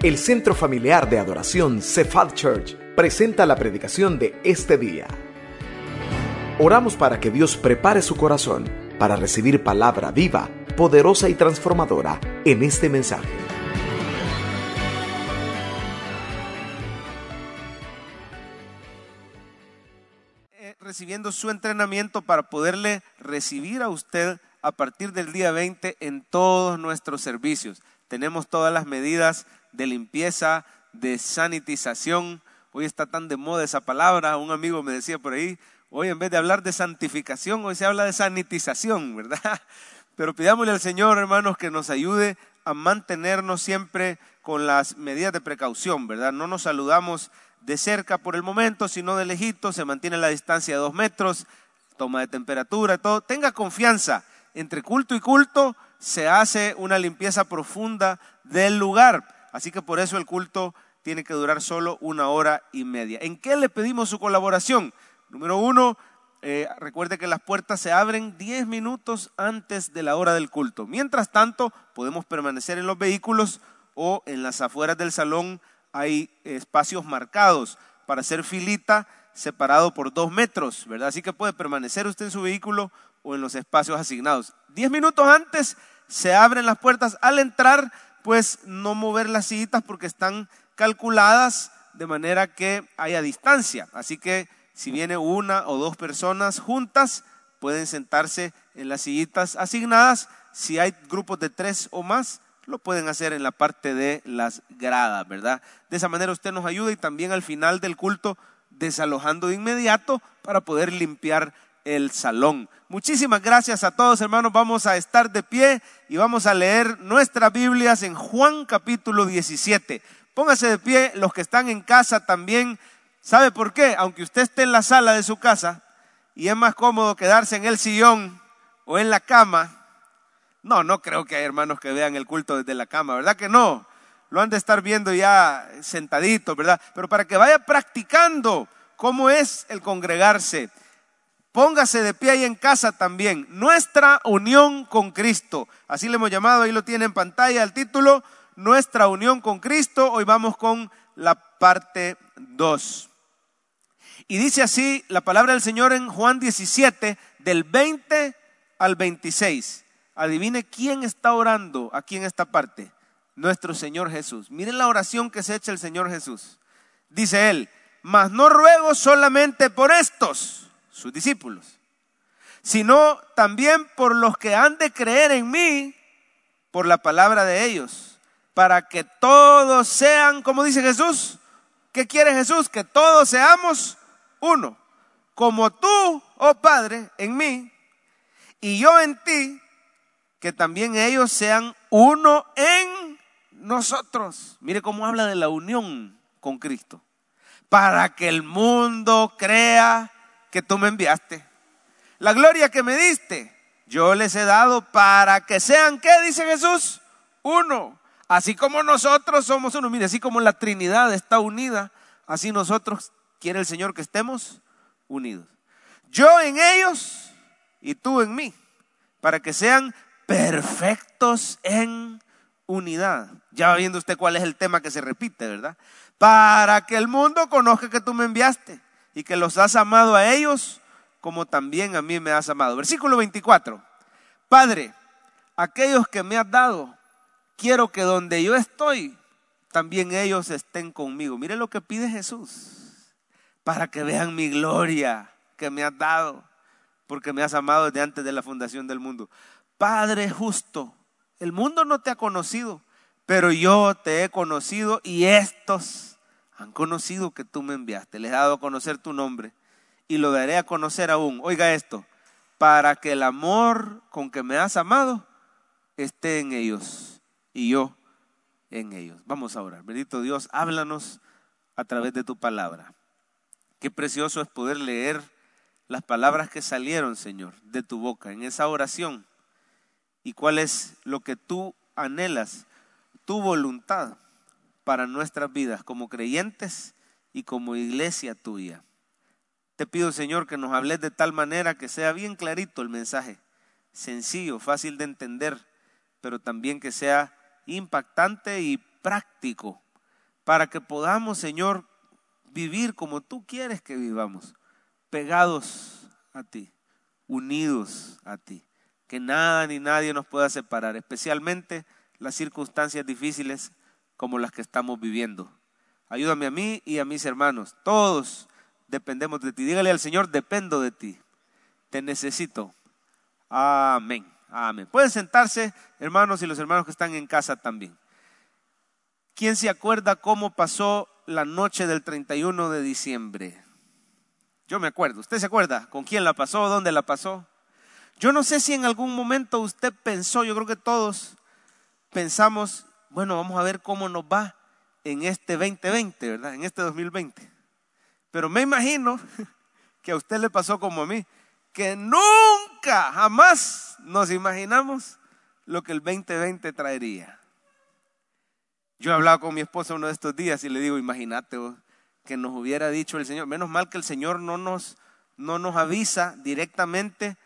El Centro Familiar de Adoración Cephal Church presenta la predicación de este día. Oramos para que Dios prepare su corazón para recibir palabra viva, poderosa y transformadora en este mensaje. Eh, recibiendo su entrenamiento para poderle recibir a usted a partir del día 20 en todos nuestros servicios. Tenemos todas las medidas de limpieza, de sanitización. Hoy está tan de moda esa palabra. Un amigo me decía por ahí, hoy en vez de hablar de santificación, hoy se habla de sanitización, ¿verdad? Pero pidámosle al Señor, hermanos, que nos ayude a mantenernos siempre con las medidas de precaución, ¿verdad? No nos saludamos de cerca por el momento, sino de lejito, se mantiene la distancia de dos metros, toma de temperatura, todo. Tenga confianza entre culto y culto se hace una limpieza profunda del lugar. Así que por eso el culto tiene que durar solo una hora y media. ¿En qué le pedimos su colaboración? Número uno, eh, recuerde que las puertas se abren 10 minutos antes de la hora del culto. Mientras tanto, podemos permanecer en los vehículos o en las afueras del salón hay espacios marcados para hacer filita separado por dos metros, ¿verdad? Así que puede permanecer usted en su vehículo o en los espacios asignados. Diez minutos antes se abren las puertas. Al entrar, pues no mover las sillitas porque están calculadas de manera que haya distancia. Así que si viene una o dos personas juntas, pueden sentarse en las sillitas asignadas. Si hay grupos de tres o más, lo pueden hacer en la parte de las gradas, ¿verdad? De esa manera usted nos ayuda y también al final del culto desalojando de inmediato para poder limpiar el salón. Muchísimas gracias a todos hermanos. Vamos a estar de pie y vamos a leer nuestras Biblias en Juan capítulo 17. Póngase de pie los que están en casa también. ¿Sabe por qué? Aunque usted esté en la sala de su casa y es más cómodo quedarse en el sillón o en la cama. No, no creo que hay hermanos que vean el culto desde la cama, ¿verdad que no? Lo han de estar viendo ya sentaditos, ¿verdad? Pero para que vaya practicando cómo es el congregarse Póngase de pie ahí en casa también. Nuestra unión con Cristo. Así le hemos llamado, ahí lo tiene en pantalla el título. Nuestra unión con Cristo. Hoy vamos con la parte 2. Y dice así la palabra del Señor en Juan 17, del 20 al 26. Adivine quién está orando aquí en esta parte. Nuestro Señor Jesús. Miren la oración que se echa el Señor Jesús. Dice él, mas no ruego solamente por estos sus discípulos, sino también por los que han de creer en mí por la palabra de ellos, para que todos sean, como dice Jesús, ¿qué quiere Jesús? Que todos seamos uno, como tú, oh Padre, en mí, y yo en ti, que también ellos sean uno en nosotros. Mire cómo habla de la unión con Cristo. Para que el mundo crea que tú me enviaste. La gloria que me diste, yo les he dado para que sean, ¿qué dice Jesús? Uno. Así como nosotros somos uno. Mire, así como la Trinidad está unida, así nosotros quiere el Señor que estemos unidos. Yo en ellos y tú en mí, para que sean perfectos en unidad. Ya va viendo usted cuál es el tema que se repite, ¿verdad? Para que el mundo conozca que tú me enviaste y que los has amado a ellos como también a mí me has amado. Versículo 24. Padre, aquellos que me has dado, quiero que donde yo estoy, también ellos estén conmigo. Mire lo que pide Jesús, para que vean mi gloria que me has dado, porque me has amado desde antes de la fundación del mundo. Padre justo, el mundo no te ha conocido, pero yo te he conocido y estos han conocido que tú me enviaste, les he dado a conocer tu nombre y lo daré a conocer aún. Oiga esto, para que el amor con que me has amado esté en ellos y yo en ellos. Vamos a orar. Bendito Dios, háblanos a través de tu palabra. Qué precioso es poder leer las palabras que salieron, Señor, de tu boca en esa oración. Y cuál es lo que tú anhelas, tu voluntad para nuestras vidas como creyentes y como iglesia tuya. Te pido, Señor, que nos hables de tal manera que sea bien clarito el mensaje, sencillo, fácil de entender, pero también que sea impactante y práctico para que podamos, Señor, vivir como tú quieres que vivamos, pegados a ti, unidos a ti, que nada ni nadie nos pueda separar, especialmente las circunstancias difíciles como las que estamos viviendo. Ayúdame a mí y a mis hermanos. Todos dependemos de ti. Dígale al Señor, dependo de ti. Te necesito. Amén. Amén. Pueden sentarse, hermanos y los hermanos que están en casa también. ¿Quién se acuerda cómo pasó la noche del 31 de diciembre? Yo me acuerdo. ¿Usted se acuerda con quién la pasó? ¿Dónde la pasó? Yo no sé si en algún momento usted pensó, yo creo que todos pensamos, bueno, vamos a ver cómo nos va en este 2020, ¿verdad? En este 2020. Pero me imagino que a usted le pasó como a mí, que nunca, jamás nos imaginamos lo que el 2020 traería. Yo he hablado con mi esposa uno de estos días y le digo, imagínate que nos hubiera dicho el Señor, menos mal que el Señor no nos, no nos avisa directamente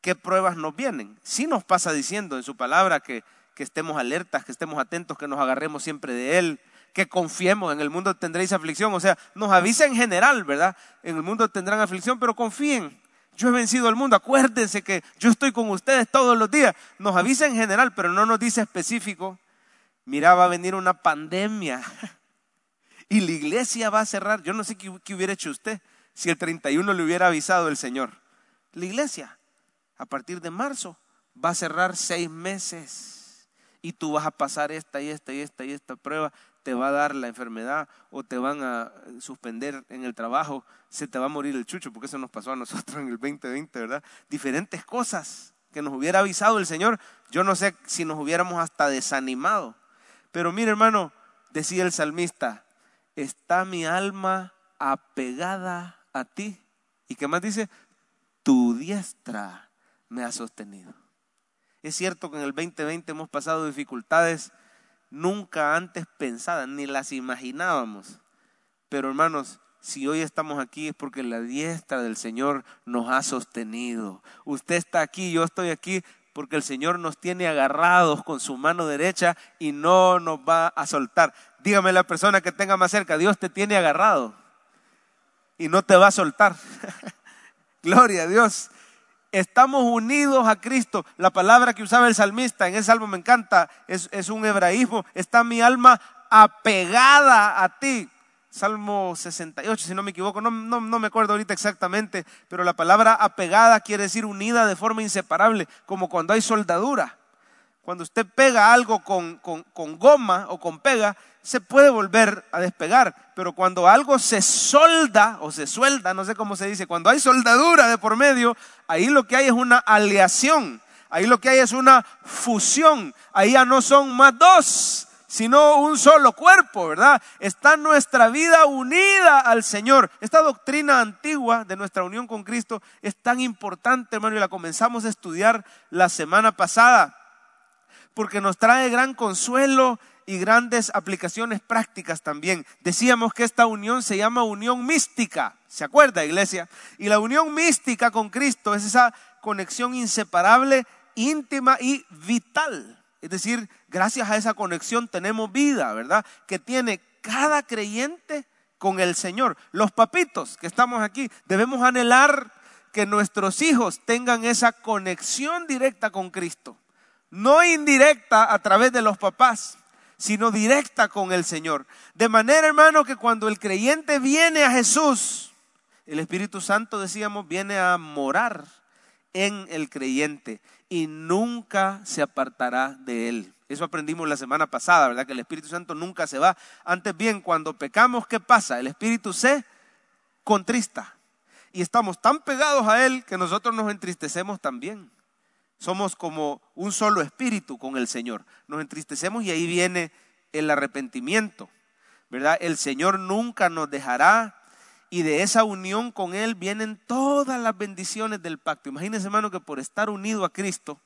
qué pruebas nos vienen. Sí nos pasa diciendo en su palabra que, que estemos alertas, que estemos atentos, que nos agarremos siempre de Él, que confiemos, en el mundo tendréis aflicción. O sea, nos avisa en general, ¿verdad? En el mundo tendrán aflicción, pero confíen. Yo he vencido al mundo. Acuérdense que yo estoy con ustedes todos los días. Nos avisa en general, pero no nos dice específico. Mira, va a venir una pandemia y la iglesia va a cerrar. Yo no sé qué, qué hubiera hecho usted si el 31 le hubiera avisado el Señor. La iglesia, a partir de marzo, va a cerrar seis meses y tú vas a pasar esta y esta y esta y esta prueba te va a dar la enfermedad o te van a suspender en el trabajo, se te va a morir el chucho, porque eso nos pasó a nosotros en el 2020, ¿verdad? Diferentes cosas que nos hubiera avisado el Señor, yo no sé si nos hubiéramos hasta desanimado. Pero mire hermano, decía el salmista, está mi alma apegada a ti. ¿Y qué más dice? Tu diestra me ha sostenido. Es cierto que en el 2020 hemos pasado dificultades nunca antes pensadas, ni las imaginábamos. Pero hermanos, si hoy estamos aquí es porque la diestra del Señor nos ha sostenido. Usted está aquí, yo estoy aquí porque el Señor nos tiene agarrados con su mano derecha y no nos va a soltar. Dígame la persona que tenga más cerca, Dios te tiene agarrado y no te va a soltar. Gloria a Dios estamos unidos a Cristo. La palabra que usaba el salmista en ese salmo me encanta, es, un hebraísmo. Está mi alma apegada a ti. Salmo 68, si no me equivoco, no, no, no, me acuerdo ahorita exactamente, pero la palabra apegada quiere decir unida de forma inseparable, como cuando hay soldadura. Cuando usted pega algo con, goma o con pega, se puede volver a despegar. Pero cuando algo se solda o se suelda, no sé cómo se dice, cuando hay soldadura de por medio, ahí lo que hay es una aleación. Ahí lo que hay es una fusión. Ahí ya no son más dos, sino un solo cuerpo, ¿verdad? Está nuestra vida unida al Señor. Esta doctrina antigua de nuestra unión con Cristo es tan importante, hermano, y la comenzamos a estudiar la semana pasada porque nos trae gran consuelo y grandes aplicaciones prácticas también. Decíamos que esta unión se llama unión mística, ¿se acuerda iglesia? Y la unión mística con Cristo es esa conexión inseparable, íntima y vital. Es decir, gracias a esa conexión tenemos vida, ¿verdad? Que tiene cada creyente con el Señor. Los papitos que estamos aquí debemos anhelar que nuestros hijos tengan esa conexión directa con Cristo no indirecta a través de los papás, sino directa con el Señor. De manera, hermano, que cuando el creyente viene a Jesús, el Espíritu Santo, decíamos, viene a morar en el creyente y nunca se apartará de él. Eso aprendimos la semana pasada, ¿verdad? Que el Espíritu Santo nunca se va. Antes bien, cuando pecamos, ¿qué pasa? El Espíritu se contrista. Y estamos tan pegados a Él que nosotros nos entristecemos también. Somos como un solo espíritu con el Señor. Nos entristecemos y ahí viene el arrepentimiento, ¿verdad? El Señor nunca nos dejará y de esa unión con Él vienen todas las bendiciones del pacto. Imagínese, hermano, que por estar unido a Cristo,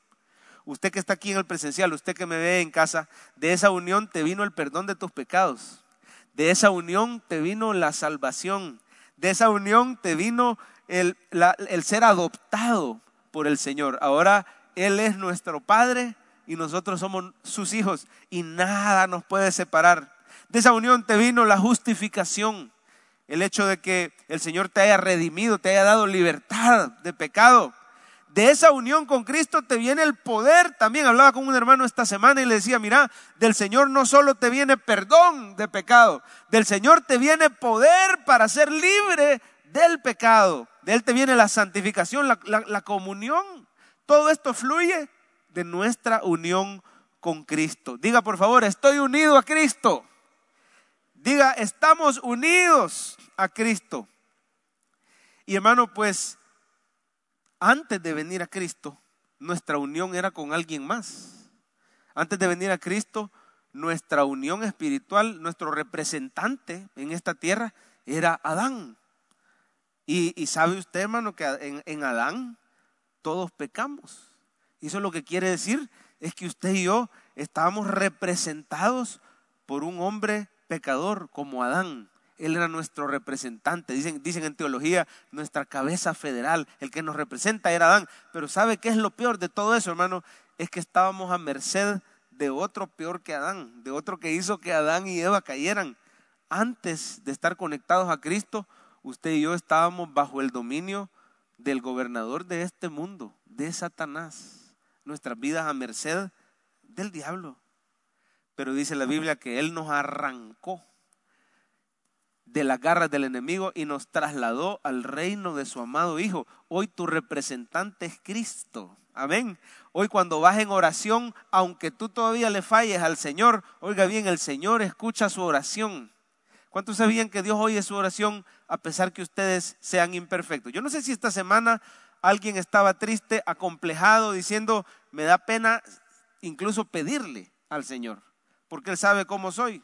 usted que está aquí en el presencial, usted que me ve en casa, de esa unión te vino el perdón de tus pecados. De esa unión te vino la salvación. De esa unión te vino el, el ser adoptado por el Señor. Ahora él es nuestro Padre y nosotros somos sus hijos y nada nos puede separar. De esa unión te vino la justificación, el hecho de que el Señor te haya redimido, te haya dado libertad de pecado. De esa unión con Cristo te viene el poder. También hablaba con un hermano esta semana y le decía, mira, del Señor no solo te viene perdón de pecado, del Señor te viene poder para ser libre del pecado. De Él te viene la santificación, la, la comunión. Todo esto fluye de nuestra unión con Cristo. Diga por favor, estoy unido a Cristo. Diga, estamos unidos a Cristo. Y hermano, pues antes de venir a Cristo, nuestra unión era con alguien más. Antes de venir a Cristo, nuestra unión espiritual, nuestro representante en esta tierra era Adán. Y, sabe usted, hermano, que en, Adán todos pecamos. Y eso lo que quiere decir es que usted y yo estábamos representados por un hombre pecador como Adán. Él era nuestro representante. Dicen, dicen en teología, nuestra cabeza federal. El que nos representa era Adán. Pero ¿sabe qué es lo peor de todo eso, hermano? Es que estábamos a merced de otro peor que Adán, de otro que hizo que Adán y Eva cayeran. Antes de estar conectados a Cristo, usted y yo estábamos bajo el dominio del gobernador de este mundo, de Satanás. Nuestras vidas a merced del diablo. Pero dice la Biblia que Él nos arrancó de las garras del enemigo y nos trasladó al reino de su amado Hijo. Hoy tu representante es Cristo. Amén. Hoy cuando vas en oración, aunque tú todavía le falles al Señor, oiga bien, el Señor escucha su oración. ¿Cuántos sabían que Dios oye su oración a pesar que ustedes sean imperfectos? Yo no sé si esta semana alguien estaba triste, acomplejado, diciendo, me da pena incluso pedirle al Señor, porque Él sabe cómo soy.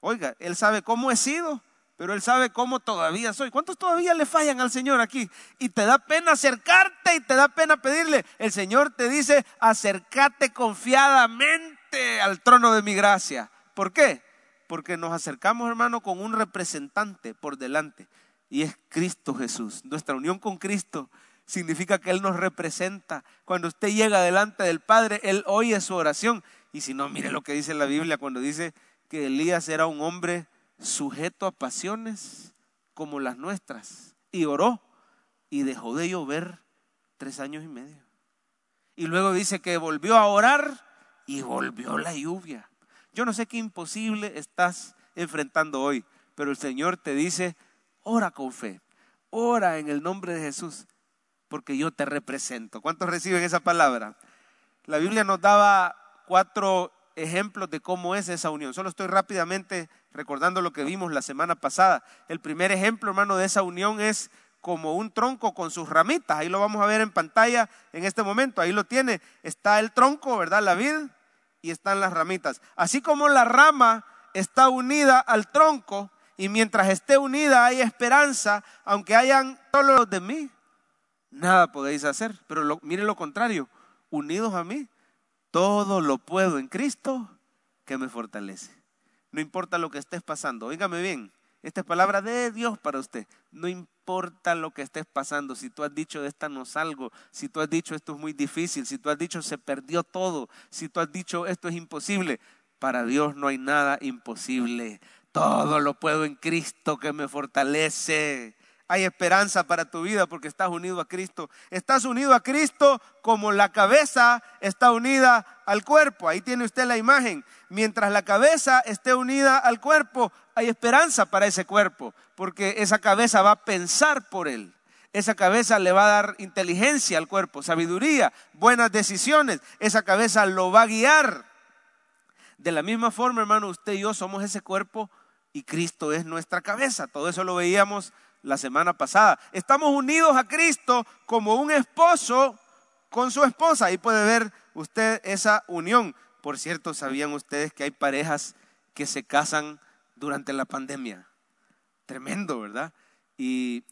Oiga, Él sabe cómo he sido pero Él sabe cómo todavía soy. ¿Cuántos todavía le fallan al Señor aquí? Y te da pena acercarte y te da pena pedirle. El Señor te dice, acércate confiadamente al trono de mi gracia. ¿Por qué? Porque nos acercamos, hermano, con un representante por delante. Y es Cristo Jesús. Nuestra unión con Cristo significa que Él nos representa. Cuando usted llega delante del Padre, Él oye su oración. Y si no, mire lo que dice la Biblia cuando dice que Elías era un hombre sujeto a pasiones como las nuestras. Y oró y dejó de llover tres años y medio. Y luego dice que volvió a orar y volvió la lluvia. Yo no sé qué imposible estás enfrentando hoy, pero el Señor te dice, ora con fe, ora en el nombre de Jesús, porque yo te represento. ¿Cuántos reciben esa palabra? La Biblia nos daba cuatro ejemplos de cómo es esa unión. Solo estoy rápidamente recordando lo que vimos la semana pasada. El primer ejemplo, hermano, de esa unión es como un tronco con sus ramitas. Ahí lo vamos a ver en pantalla en este momento. Ahí lo tiene. Está el tronco, ¿verdad? La vid y están las ramitas. Así como la rama está unida al tronco y mientras esté unida hay esperanza, aunque hayan todos los de mí, nada podéis hacer. Pero lo, mire lo contrario, unidos a mí, todo lo puedo en Cristo que me fortalece. No importa lo que estés pasando. Óigame bien, esta es palabra de Dios para usted. No importa lo que estés pasando. Si tú has dicho esta no salgo, si tú has dicho esto es muy difícil, si tú has dicho se perdió todo, si tú has dicho esto es imposible, para Dios no hay nada imposible. Todo lo puedo en Cristo que me fortalece. Hay esperanza para tu vida porque estás unido a Cristo. Estás unido a Cristo como la cabeza está unida al cuerpo. Ahí tiene usted la imagen. Mientras la cabeza esté unida al cuerpo, hay esperanza para ese cuerpo, porque esa cabeza va a pensar por él. Esa cabeza le va a dar inteligencia al cuerpo, sabiduría, buenas decisiones. Esa cabeza lo va a guiar. De la misma forma, hermano, usted y yo somos ese cuerpo y Cristo es nuestra cabeza. Todo eso lo veíamos la semana pasada. Estamos unidos a Cristo como un esposo con su esposa. Ahí puede ver usted esa unión. Por cierto, ¿sabían ustedes que hay parejas que se casan durante la pandemia? Tremendo, ¿verdad? Y,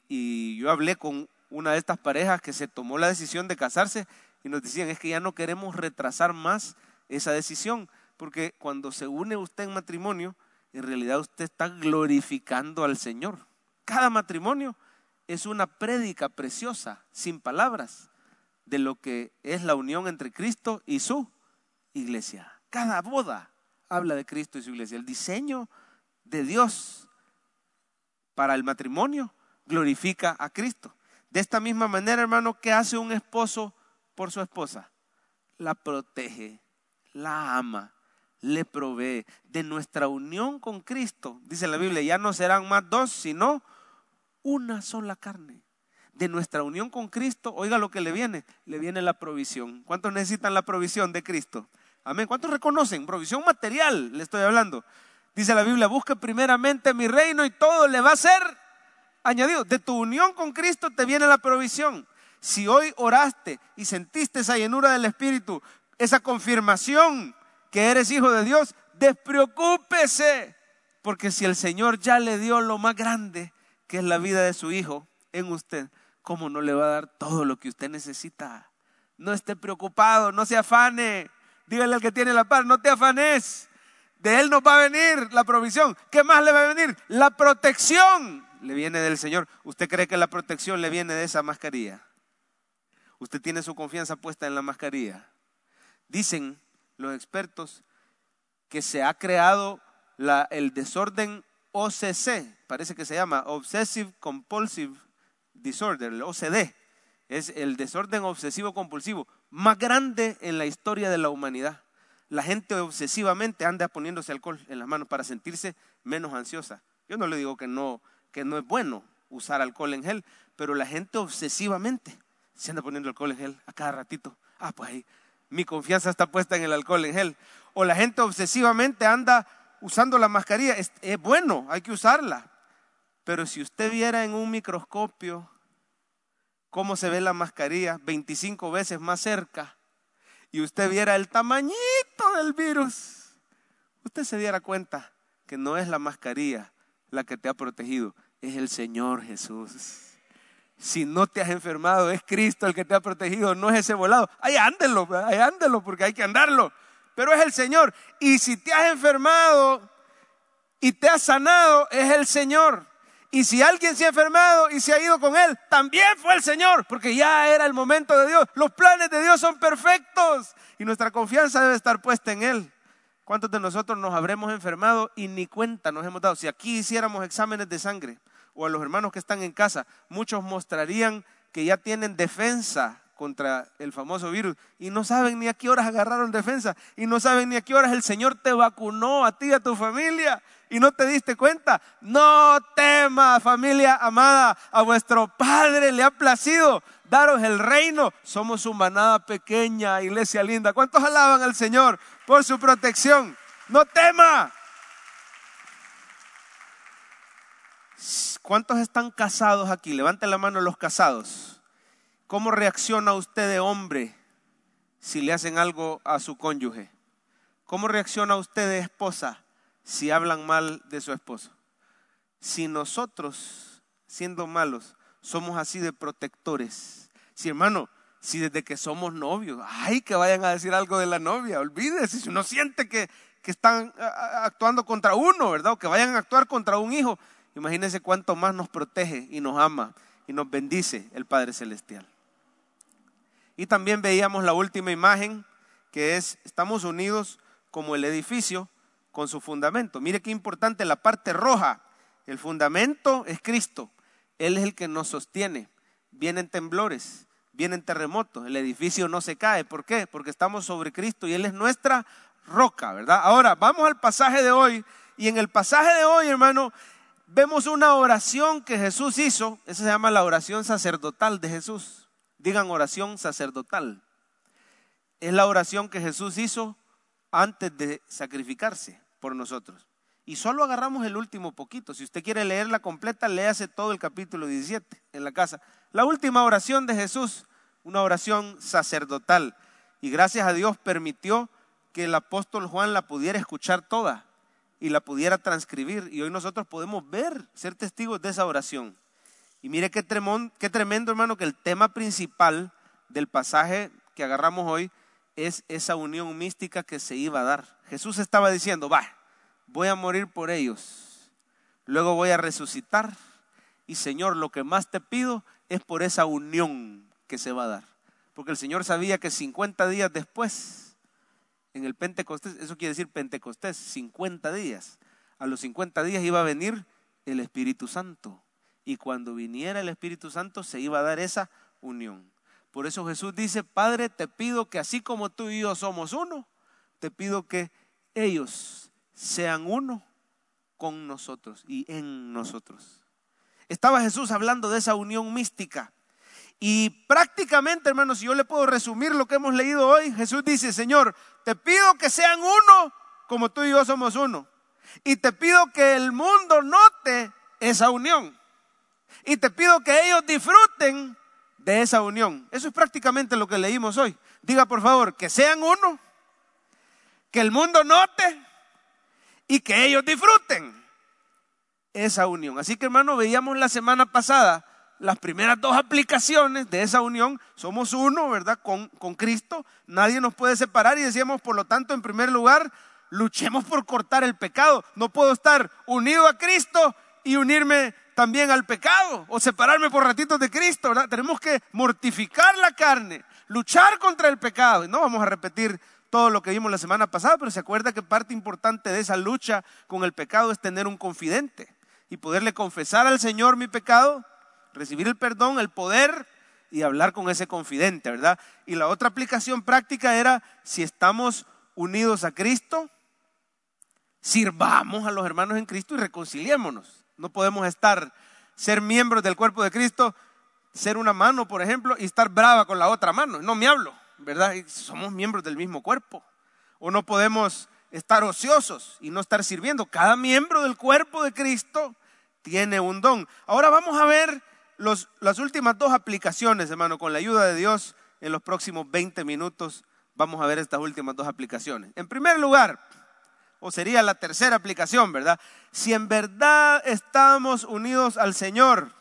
yo hablé con una de estas parejas que se tomó la decisión de casarse y nos decían, es que ya no queremos retrasar más esa decisión, porque cuando se une usted en matrimonio, en realidad usted está glorificando al Señor. Cada matrimonio es una prédica preciosa, sin palabras, de lo que es la unión entre Cristo y su iglesia. Cada boda habla de Cristo y su iglesia. El diseño de Dios para el matrimonio glorifica a Cristo. De esta misma manera, hermano, ¿qué hace un esposo por su esposa? La protege, la ama, le provee. De nuestra unión con Cristo, dice la Biblia, ya no serán más dos, sino una sola carne. De nuestra unión con Cristo, oiga lo que le viene, le viene la provisión. ¿Cuántos necesitan la provisión de Cristo? Amén. ¿Cuántos reconocen? Provisión material, le estoy hablando. Dice la Biblia, busque primeramente mi reino y todo le va a ser añadido. De tu unión con Cristo te viene la provisión. Si hoy oraste y sentiste esa llenura del Espíritu, esa confirmación que eres hijo de Dios, despreocúpese. Porque si el Señor ya le dio lo más grande, que es la vida de su hijo en usted, ¿cómo no le va a dar todo lo que usted necesita? No esté preocupado, no se afane. Dígale al que tiene la paz, no te afanes. De Él nos va a venir la provisión. ¿Qué más le va a venir? La protección le viene del Señor. ¿Usted cree que la protección le viene de esa mascarilla? Usted tiene su confianza puesta en la mascarilla. Dicen los expertos que se ha creado el desorden OCC, parece que se llama Obsessive Compulsive Disorder, el OCD. Es el desorden obsesivo compulsivo más grande en la historia de la humanidad. La gente obsesivamente anda poniéndose alcohol en las manos para sentirse menos ansiosa. Yo no le digo que no, que no es bueno usar alcohol en gel, pero la gente obsesivamente se anda poniendo alcohol en gel a cada ratito. Ah, pues ahí, mi confianza está puesta en el alcohol en gel. O la gente obsesivamente anda usando la mascarilla. Es, bueno, hay que usarla. Pero si usted viera en un microscopio cómo se ve la mascarilla 25 veces más cerca y usted viera el tamañito del virus, usted se diera cuenta que no es la mascarilla la que te ha protegido, es el Señor Jesús. Si no te has enfermado, es Cristo el que te ha protegido, no es ese volado. Ahí ándelo, ahí ándelo, porque hay que andarlo. Pero es el Señor. Y si te has enfermado y te has sanado, es el Señor. Y si alguien se ha enfermado y se ha ido con él, también fue el Señor, porque ya era el momento de Dios. Los planes de Dios son perfectos y nuestra confianza debe estar puesta en Él. ¿Cuántos de nosotros nos habremos enfermado y ni cuenta nos hemos dado? Si aquí hiciéramos exámenes de sangre o a los hermanos que están en casa, muchos mostrarían que ya tienen defensa contra el famoso virus y no saben ni a qué horas agarraron defensa y no saben ni a qué horas el Señor te vacunó a ti y a tu familia y no te diste cuenta. No temas, familia amada, a vuestro Padre le ha placido daros el reino. Somos su manada pequeña, iglesia linda. ¿Cuántos alaban al Señor por su protección? No tema. ¿Cuántos están casados aquí? Levanten la mano los casados. ¿Cómo reacciona usted de hombre si le hacen algo a su cónyuge? ¿Cómo reacciona usted de esposa si hablan mal de su esposo? Si nosotros, siendo malos, somos así de protectores. Si hermano, si desde que somos novios, ay, que vayan a decir algo de la novia, olvídese, si uno siente que, que están actuando contra uno, ¿verdad? O que vayan a actuar contra un hijo, imagínense cuánto más nos protege y nos ama y nos bendice el Padre Celestial. Y también veíamos la última imagen, que es, estamos unidos como el edificio con su fundamento. Mire qué importante la parte roja. El fundamento es Cristo. Él es el que nos sostiene. Vienen temblores, vienen terremotos. El edificio no se cae. ¿Por qué? Porque estamos sobre Cristo y Él es nuestra roca, ¿verdad? Ahora, vamos al pasaje de hoy. Y en el pasaje de hoy, hermano, vemos una oración que Jesús hizo. Esa se llama la oración sacerdotal de Jesús. Digan oración sacerdotal. Es la oración que Jesús hizo antes de sacrificarse por nosotros. Y solo agarramos el último poquito. Si usted quiere leerla completa, léase todo el capítulo 17 en la casa. La última oración de Jesús, una oración sacerdotal. Y gracias a Dios permitió que el apóstol Juan la pudiera escuchar toda y la pudiera transcribir. Y hoy nosotros podemos ver, ser testigos de esa oración. Y mire qué, qué tremendo, hermano, que el tema principal del pasaje que agarramos hoy es esa unión mística que se iba a dar. Jesús estaba diciendo, va, voy a morir por ellos, luego voy a resucitar y Señor, lo que más te pido es por esa unión que se va a dar. Porque el Señor sabía que 50 días después, en el Pentecostés, eso quiere decir Pentecostés, 50 días, a los 50 días iba a venir el Espíritu Santo. Y cuando viniera el Espíritu Santo se iba a dar esa unión. Por eso Jesús dice, Padre, te pido que así como tú y yo somos uno, te pido que ellos sean uno con nosotros y en nosotros. Estaba Jesús hablando de esa unión mística. Y prácticamente, hermanos, si yo le puedo resumir lo que hemos leído hoy, Jesús dice, Señor, te pido que sean uno como tú y yo somos uno. Y te pido que el mundo note esa unión. Y te pido que ellos disfruten de esa unión. Eso es prácticamente lo que leímos hoy. Diga por favor, que sean uno, que el mundo note y que ellos disfruten esa unión. Así que hermano, veíamos la semana pasada las primeras dos aplicaciones de esa unión. Somos uno, ¿verdad? Con, con Cristo. Nadie nos puede separar y decíamos, por lo tanto, en primer lugar, luchemos por cortar el pecado. No puedo estar unido a Cristo y unirme también al pecado o separarme por ratitos de Cristo, ¿verdad? Tenemos que mortificar la carne, luchar contra el pecado. Y no vamos a repetir todo lo que vimos la semana pasada, pero se acuerda que parte importante de esa lucha con el pecado es tener un confidente y poderle confesar al Señor mi pecado, recibir el perdón, el poder y hablar con ese confidente, ¿verdad? Y la otra aplicación práctica era si estamos unidos a Cristo, sirvamos a los hermanos en Cristo y reconciliémonos. No podemos estar, ser miembros del cuerpo de Cristo, ser una mano, por ejemplo, y estar brava con la otra mano. No me hablo, ¿verdad? Somos miembros del mismo cuerpo. O no podemos estar ociosos y no estar sirviendo. Cada miembro del cuerpo de Cristo tiene un don. Ahora vamos a ver las últimas dos aplicaciones, hermano, con la ayuda de Dios. En los próximos 20 minutos vamos a ver estas últimas dos aplicaciones. En primer lugar, o sería la tercera aplicación, ¿verdad? Si en verdad estamos unidos al Señor.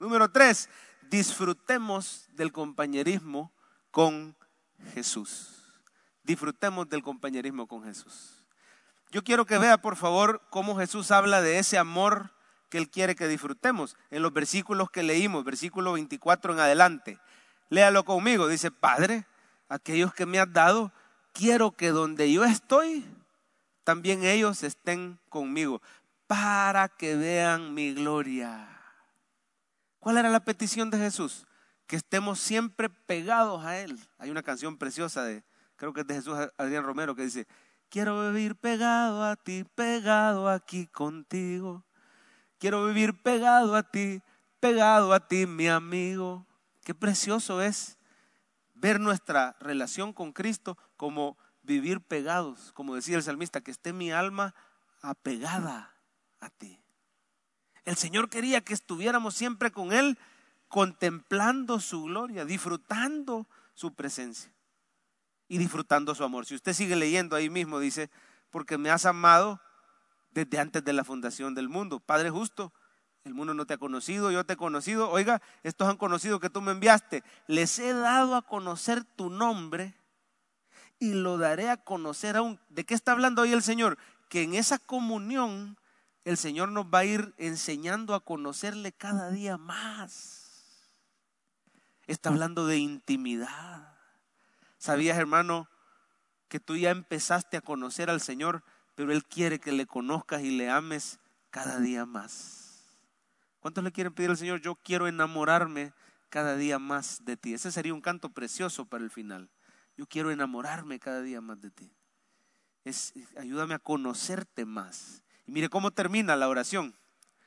Número tres, disfrutemos del compañerismo con Jesús. Disfrutemos del compañerismo con Jesús. Yo quiero que vea, por favor, cómo Jesús habla de ese amor que Él quiere que disfrutemos. En los versículos que leímos, versículo 24 en adelante. Léalo conmigo. Dice, Padre, aquellos que me has dado, quiero que donde yo estoy, también ellos estén conmigo, para que vean mi gloria. ¿Cuál era la petición de Jesús? Que estemos siempre pegados a Él. Hay una canción preciosa de, creo que es de Jesús Adrián Romero, que dice, quiero vivir pegado a ti, pegado aquí contigo. Quiero vivir pegado a ti, pegado a ti, mi amigo. Qué precioso es ver nuestra relación con Cristo como vivir pegados, como decía el salmista, que esté mi alma apegada a ti. El Señor quería que estuviéramos siempre con Él, contemplando su gloria, disfrutando su presencia y disfrutando su amor. Si usted sigue leyendo ahí mismo, dice, porque me has amado desde antes de la fundación del mundo. Padre justo, el mundo no te ha conocido, yo te he conocido. Oiga, estos han conocido que tú me enviaste. Les he dado a conocer tu nombre y lo daré a conocer aún. ¿De qué está hablando hoy el Señor? Que en esa comunión el Señor nos va a ir enseñando a conocerle cada día más. Está hablando de intimidad. ¿Sabías, hermano, que tú ya empezaste a conocer al Señor, pero Él quiere que le conozcas y le ames cada día más? ¿Cuántos le quieren pedir al Señor? Yo quiero enamorarme cada día más de ti. Ese sería un canto precioso para el final. Yo quiero enamorarme cada día más de ti. Ayúdame a conocerte más. Y mire cómo termina la oración.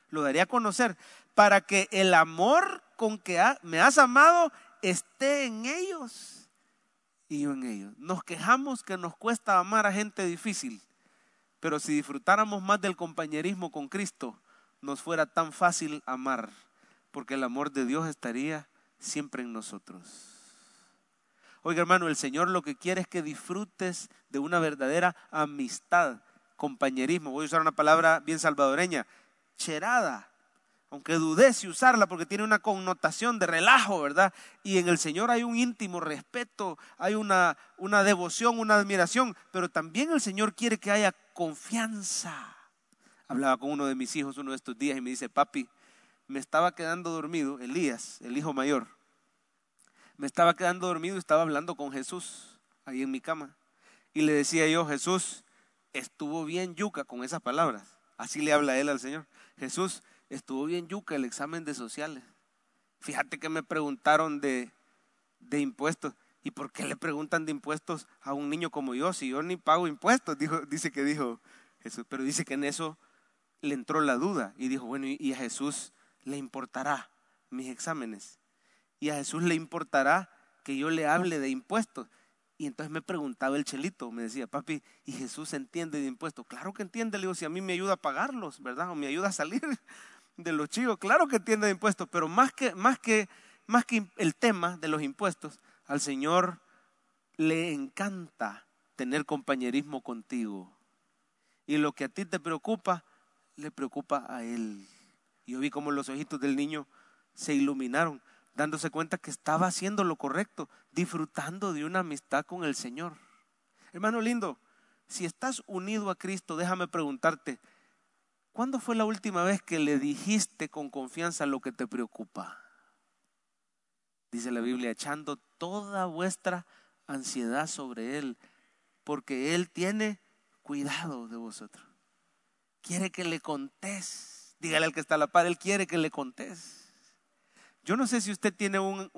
Lo daré a conocer para que el amor con que me has amado esté en ellos y yo en ellos. Nos quejamos que nos cuesta amar a gente difícil, pero si disfrutáramos más del compañerismo con Cristo, nos fuera tan fácil amar, porque el amor de Dios estaría siempre en nosotros. Oiga hermano, el Señor lo que quiere es que disfrutes de una verdadera amistad, compañerismo. Voy a usar una palabra bien salvadoreña, cherada. Aunque dudé si usarla porque tiene una connotación de relajo, ¿verdad? Y en el Señor hay un íntimo respeto, hay una, una devoción, una admiración, pero también el Señor quiere que haya confianza. Hablaba con uno de mis hijos uno de estos días y me dice, papi, me estaba quedando dormido, Elías, el hijo mayor, me estaba quedando dormido y estaba hablando con Jesús ahí en mi cama. Y le decía yo, Jesús, estuvo bien yuca con esas palabras. Así le habla él al Señor. Jesús, estuvo bien yuca el examen de sociales. Fíjate que me preguntaron de, de impuestos. ¿Y por qué le preguntan de impuestos a un niño como yo si yo ni pago impuestos? Dijo, dice que dijo Jesús. Pero dice que en eso le entró la duda y dijo, bueno, ¿y a Jesús le importará mis exámenes? ¿Y a Jesús le importará que yo le hable de impuestos? Y entonces me preguntaba el chelito, me decía, papi, ¿y Jesús entiende de impuestos? Claro que entiende, le digo, si a mí me ayuda a pagarlos, ¿verdad? O me ayuda a salir de los chicos, claro que entiende de impuestos, pero más que, más que, más que el tema de los impuestos, al Señor le encanta tener compañerismo contigo. Y lo que a ti te preocupa, le preocupa a Él. Yo vi como los ojitos del niño se iluminaron dándose cuenta que estaba haciendo lo correcto, disfrutando de una amistad con el Señor. Hermano lindo, si estás unido a Cristo, déjame preguntarte, ¿cuándo fue la última vez que le dijiste con confianza lo que te preocupa? Dice la Biblia, echando toda vuestra ansiedad sobre Él, porque Él tiene cuidado de vosotros. Quiere que le contés. Dígale al que está a la par, Él quiere que le contés. Yo no sé si usted tiene un,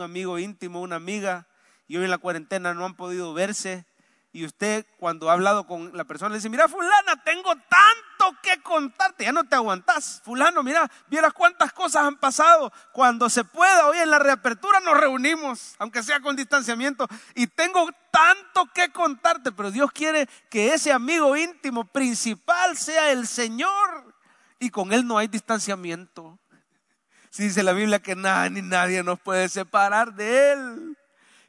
amigo íntimo, una amiga, y hoy en la cuarentena no han podido verse, y usted cuando ha hablado con la persona le dice, mira fulana, tengo tanto que contarte, ya no te aguantas. Fulano, mira, vieras cuántas cosas han pasado. Cuando se pueda, hoy en la reapertura nos reunimos, aunque sea con distanciamiento, y tengo tanto que contarte, pero Dios quiere que ese amigo íntimo principal sea el Señor, y con Él no hay distanciamiento. Si dice la Biblia que nada ni nadie nos puede separar de Él.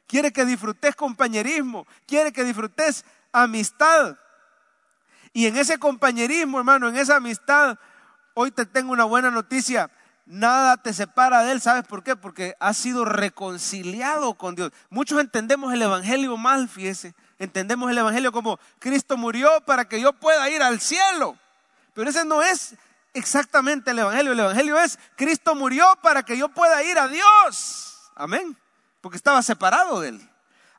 Quiere que disfrutes compañerismo, quiere que disfrutes amistad. Y en ese compañerismo, hermano, en esa amistad, hoy te tengo una buena noticia. Nada te separa de Él. ¿Sabes por qué? Porque has sido reconciliado con Dios. Muchos entendemos el Evangelio mal, fíjese. Entendemos el Evangelio como Cristo murió para que yo pueda ir al cielo. Pero ese no es exactamente el Evangelio. El Evangelio es, Cristo murió para que yo pueda ir a Dios. Amén. Porque estaba separado de Él.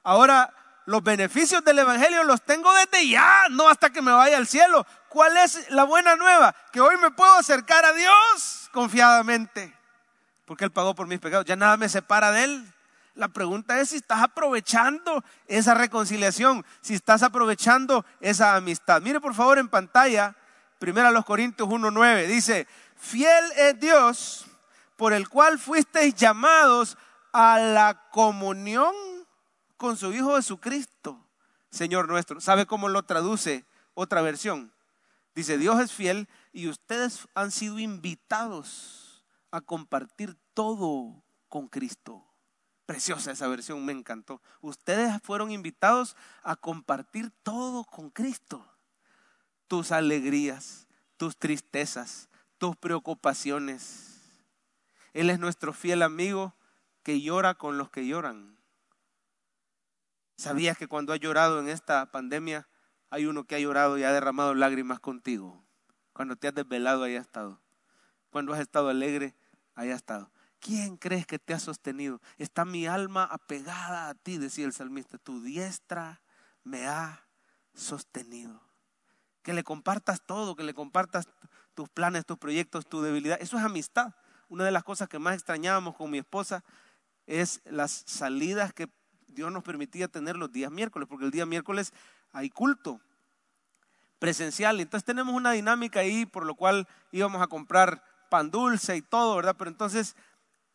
Ahora, los beneficios del Evangelio los tengo desde ya, no hasta que me vaya al cielo. ¿Cuál es la buena nueva? Que hoy me puedo acercar a Dios confiadamente. Porque Él pagó por mis pecados. Ya nada me separa de Él. La pregunta es si estás aprovechando esa reconciliación, si estás aprovechando esa amistad. Mire por favor en pantalla Primera los Corintios 1.9 dice, fiel es Dios por el cual fuisteis llamados a la comunión con su Hijo Jesucristo, Señor nuestro. ¿Sabe cómo lo traduce otra versión? Dice, Dios es fiel y ustedes han sido invitados a compartir todo con Cristo. Preciosa esa versión, me encantó. Ustedes fueron invitados a compartir todo con Cristo tus alegrías, tus tristezas, tus preocupaciones. Él es nuestro fiel amigo que llora con los que lloran. ¿Sabías que cuando has llorado en esta pandemia, hay uno que ha llorado y ha derramado lágrimas contigo? Cuando te has desvelado, ahí ha estado. Cuando has estado alegre, ahí ha estado. ¿Quién crees que te ha sostenido? Está mi alma apegada a ti, decía el salmista. Tu diestra me ha sostenido que le compartas todo, que le compartas tus planes, tus proyectos, tu debilidad. Eso es amistad. Una de las cosas que más extrañábamos con mi esposa es las salidas que Dios nos permitía tener los días miércoles, porque el día miércoles hay culto presencial. Entonces tenemos una dinámica ahí por lo cual íbamos a comprar pan dulce y todo, ¿verdad? Pero entonces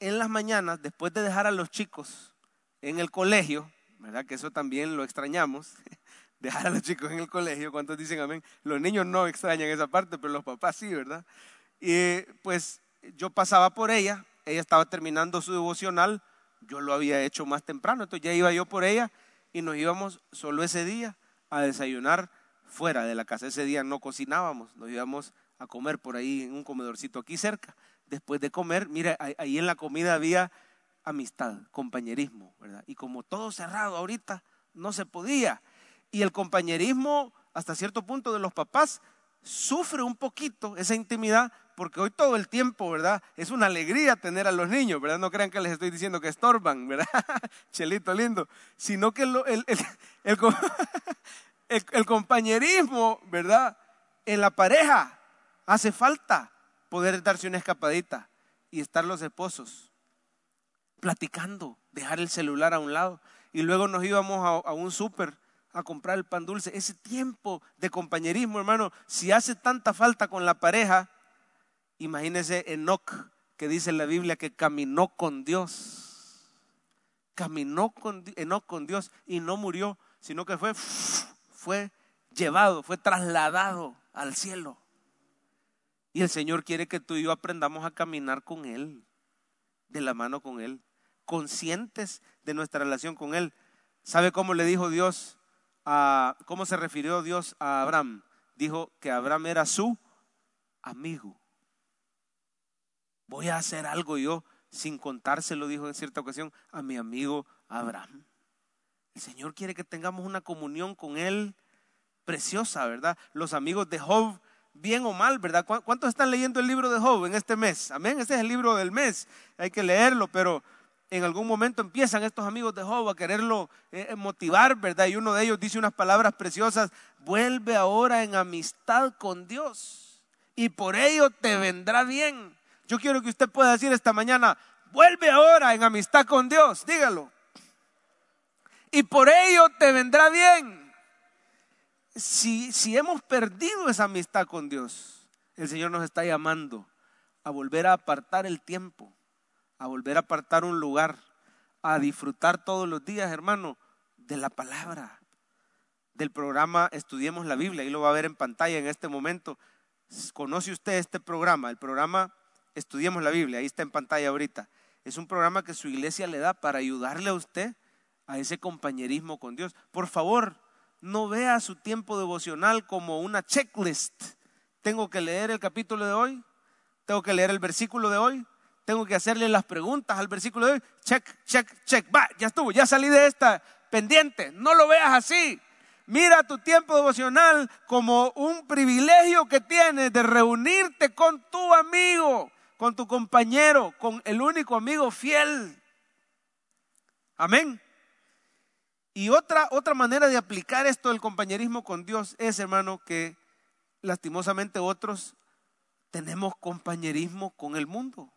en las mañanas, después de dejar a los chicos en el colegio, ¿verdad? Que eso también lo extrañamos. dejar a los chicos en el colegio. ¿Cuántos dicen amén? Los niños no extrañan esa parte, pero los papás sí, ¿verdad? Y pues yo pasaba por ella, ella estaba terminando su devocional, yo lo había hecho más temprano, entonces ya iba yo por ella y nos íbamos solo ese día a desayunar fuera de la casa. Ese día no cocinábamos, nos íbamos a comer por ahí en un comedorcito aquí cerca. Después de comer, mira, ahí en la comida había amistad, compañerismo, ¿verdad? Y como todo cerrado ahorita, no se podía y el compañerismo hasta cierto punto de los papás sufre un poquito esa intimidad porque hoy todo el tiempo, ¿verdad? Es una alegría tener a los niños, ¿verdad? No crean que les estoy diciendo que estorban, ¿verdad? Chelito lindo, sino que el, compañerismo, ¿verdad? En la pareja hace falta poder darse una escapadita y estar los esposos platicando, dejar el celular a un lado. Y luego nos íbamos a, a un súper a comprar el pan dulce. Ese tiempo de compañerismo, hermano, si hace tanta falta con la pareja, imagínese Enoch, que dice la Biblia que caminó con Dios. Caminó con Enoch con Dios y no murió, sino que fue, fue llevado, fue trasladado al cielo. Y el Señor quiere que tú y yo aprendamos a caminar con Él, de la mano con Él, conscientes de nuestra relación con Él. ¿Sabe cómo le dijo Dios cómo se refirió Dios a Abraham. Dijo que Abraham era su amigo. Voy a hacer algo yo sin contárselo, dijo en cierta ocasión, a mi amigo Abraham. El Señor quiere que tengamos una comunión con Él preciosa, ¿verdad? Los amigos de Job, bien o mal, ¿verdad? ¿Cuántos están leyendo el libro de Job en este mes? Amén, ese es el libro del mes, hay que leerlo, pero en algún momento empiezan estos amigos de Job a quererlo eh, eh, motivar, ¿verdad? Y uno de ellos dice unas palabras preciosas, vuelve ahora en amistad con Dios y por ello te vendrá bien. Yo quiero que usted pueda decir esta mañana, vuelve ahora en amistad con Dios, dígalo. Y por ello te vendrá bien. Si, si hemos perdido esa amistad con Dios, el Señor nos está llamando a volver a apartar el tiempo a volver a apartar un lugar, a disfrutar todos los días, hermano, de la palabra, del programa Estudiemos la Biblia. Ahí lo va a ver en pantalla en este momento. ¿Conoce usted este programa? El programa Estudiemos la Biblia, ahí está en pantalla ahorita. Es un programa que su iglesia le da para ayudarle a usted a ese compañerismo con Dios. Por favor, no vea su tiempo devocional como una checklist. Tengo que leer el capítulo de hoy, tengo que leer el versículo de hoy, tengo que hacerle las preguntas al versículo de hoy. Check, check, check. Va, ya estuvo, ya salí de esta pendiente. No lo veas así. Mira tu tiempo devocional como un privilegio que tienes de reunirte con tu amigo, con tu compañero, con el único amigo fiel. Amén. Y otra, otra manera de aplicar esto del compañerismo con Dios es, hermano, que lastimosamente otros tenemos compañerismo con el mundo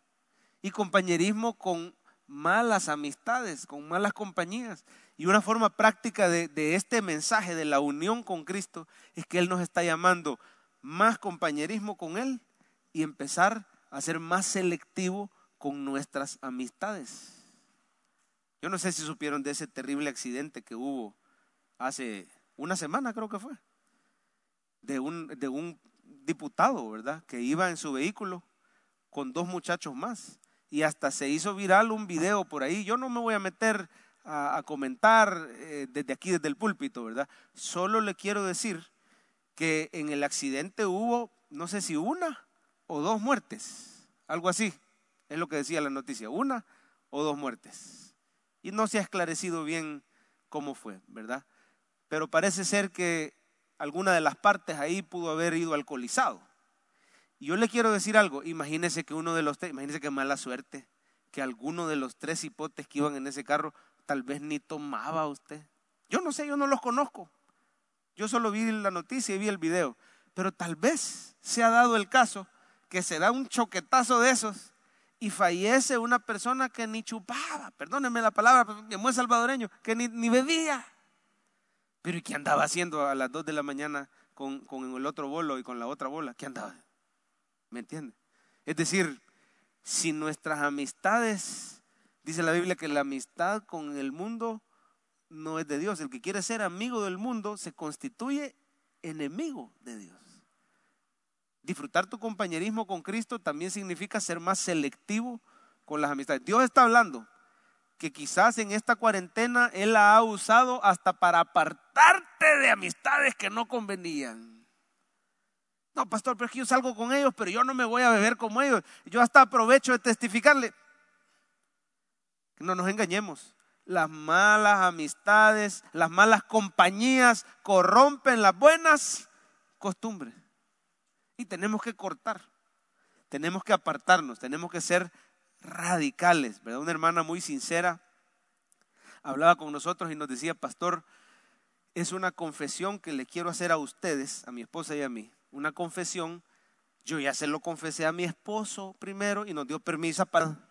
y compañerismo con malas amistades, con malas compañías. Y una forma práctica de, este mensaje de la unión con Cristo es que Él nos está llamando más compañerismo con Él y empezar a ser más selectivo con nuestras amistades. Yo no sé si supieron de ese terrible accidente que hubo hace una semana, creo que fue, de un, de un diputado, ¿verdad? Que iba en su vehículo con dos muchachos más y hasta se hizo viral un video por ahí. Yo no me voy a meter a, comentar eh, desde aquí, desde el púlpito, ¿verdad? Solo le quiero decir que en el accidente hubo, no sé si una o dos muertes, algo así, es lo que decía la noticia, una o dos muertes. Y no se ha esclarecido bien cómo fue, ¿verdad? Pero parece ser que alguna de las partes ahí pudo haber ido alcoholizado. Y yo le quiero decir algo, imagínese que uno de los tres, imagínese que mala suerte, que alguno de los tres hipotes que iban en ese carro tal vez ni tomaba usted. Yo no sé, yo no los conozco. Yo solo vi la noticia y vi el video. Pero tal vez se ha dado el caso que se da un choquetazo de esos y fallece una persona que ni chupaba, perdónenme la palabra, mi es salvadoreño, que ni, bebía. Pero ¿y qué andaba haciendo a las dos de la mañana con, con el otro bolo y con la otra bola? ¿Qué andaba? ¿Me entiende? Es decir, si nuestras amistades, dice la Biblia que la amistad con el mundo no es de Dios. El que quiere ser amigo del mundo se constituye enemigo de Dios. Disfrutar tu compañerismo con Cristo también significa ser más selectivo con las amistades. Dios está hablando que quizás en esta cuarentena Él la ha usado hasta para apartarte de amistades que no convenían. No, pastor, pero es que yo salgo con ellos, pero yo no me voy a beber como ellos. Yo hasta aprovecho de testificarle. No nos engañemos. Las malas amistades, las malas compañías corrompen las buenas costumbres. Y tenemos que cortar. Tenemos que apartarnos. Tenemos que ser radicales. ¿verdad? Una hermana muy sincera hablaba con nosotros y nos decía, pastor, es una confesión que le quiero hacer a ustedes, a mi esposa y a mí una confesión, Yo ya se lo confesé a mi esposo primero y nos dio permiso para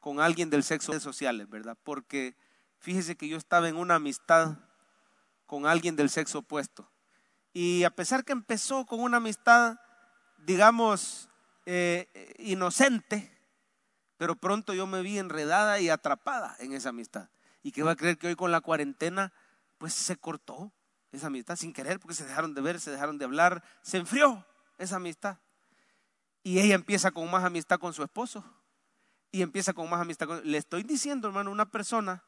con alguien del sexo de sociales, ¿verdad? Porque fíjese que yo estaba en una amistad con alguien del sexo opuesto. Y a pesar que empezó con una amistad, digamos, eh, inocente, pero pronto yo me vi enredada y atrapada en esa amistad. ¿Y qué va a creer que hoy con la cuarentena, pues se cortó esa amistad sin querer, porque se dejaron de ver, se dejaron de hablar, se enfrió esa amistad. Y ella empieza con más amistad con su esposo. Y empieza con más amistad con... Le estoy diciendo, hermano, una persona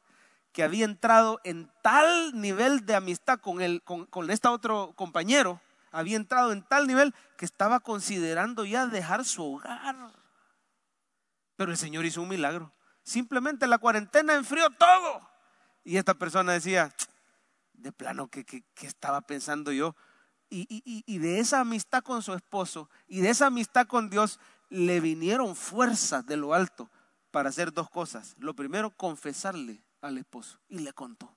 que había entrado en tal nivel de amistad con, el, con, con este otro compañero, había entrado en tal nivel que estaba considerando ya dejar su hogar. Pero el Señor hizo un milagro. Simplemente la cuarentena enfrió todo. Y esta persona decía, de plano, ¿qué, estaba pensando yo? y, de esa amistad con su esposo y de esa amistad con Dios le vinieron fuerzas de lo alto para hacer dos cosas. Lo primero, confesarle al esposo y le contó.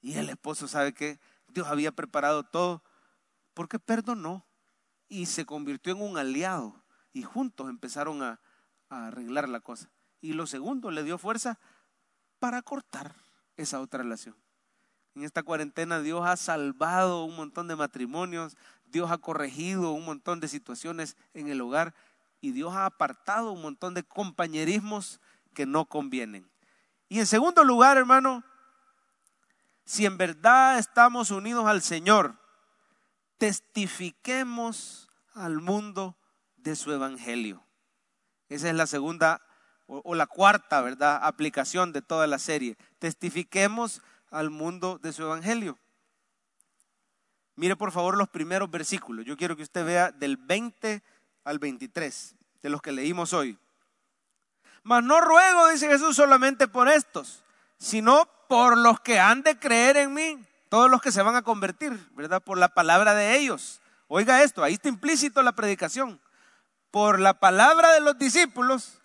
Y el esposo sabe que Dios había preparado todo porque perdonó y se convirtió en un aliado y juntos empezaron a, a arreglar la cosa. Y lo segundo, le dio fuerza para cortar esa otra relación. En esta cuarentena Dios ha salvado un montón de matrimonios, Dios ha corregido un montón de situaciones en el hogar y Dios ha apartado un montón de compañerismos que no convienen. Y en segundo lugar, hermano, si en verdad estamos unidos al Señor, testifiquemos al mundo de su evangelio. Esa es la segunda o, la cuarta, ¿verdad? Aplicación de toda la serie. Testifiquemos al mundo de su evangelio. Mire por favor los primeros versículos. Yo quiero que usted vea del 20 al 23 de los que leímos hoy. Mas no ruego, dice Jesús, solamente por estos, sino por los que han de creer en mí, todos los que se van a convertir, ¿verdad? Por la palabra de ellos. Oiga esto, ahí está implícito la predicación. Por la palabra de los discípulos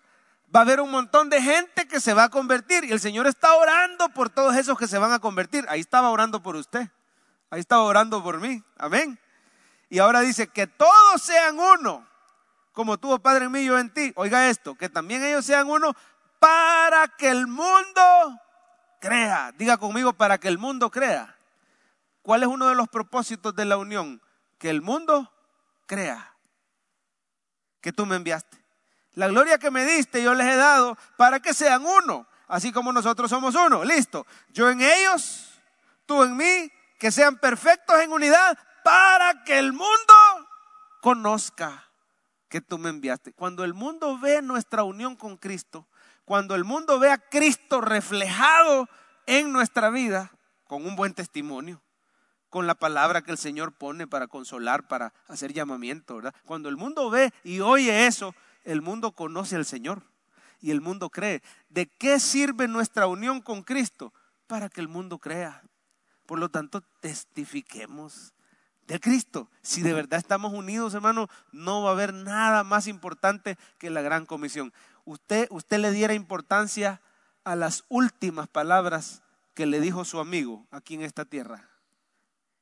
va a haber un montón de gente que se va a convertir y el Señor está orando por todos esos que se van a convertir. Ahí estaba orando por usted, ahí estaba orando por mí, amén. Y ahora dice que todos sean uno, como tuvo Padre en mí yo en ti. Oiga esto, que también ellos sean uno para que el mundo crea. Diga conmigo, para que el mundo crea. ¿Cuál es uno de los propósitos de la unión? Que el mundo crea que tú me enviaste. La gloria que me diste yo les he dado para que sean uno, así como nosotros somos uno. Listo. Yo en ellos, tú en mí, que sean perfectos en unidad para que el mundo conozca que tú me enviaste. Cuando el mundo ve nuestra unión con Cristo, cuando el mundo ve a Cristo reflejado en nuestra vida, con un buen testimonio, con la palabra que el Señor pone para consolar, para hacer llamamiento, ¿verdad? Cuando el mundo ve y oye eso, el mundo conoce al Señor y el mundo cree. ¿De qué sirve nuestra unión con Cristo? Para que el mundo crea. Por lo tanto, testifiquemos de Cristo. Si de verdad estamos unidos, hermano, no va a haber nada más importante que la gran comisión. Usted, usted le diera importancia a las últimas palabras que le dijo su amigo aquí en esta tierra.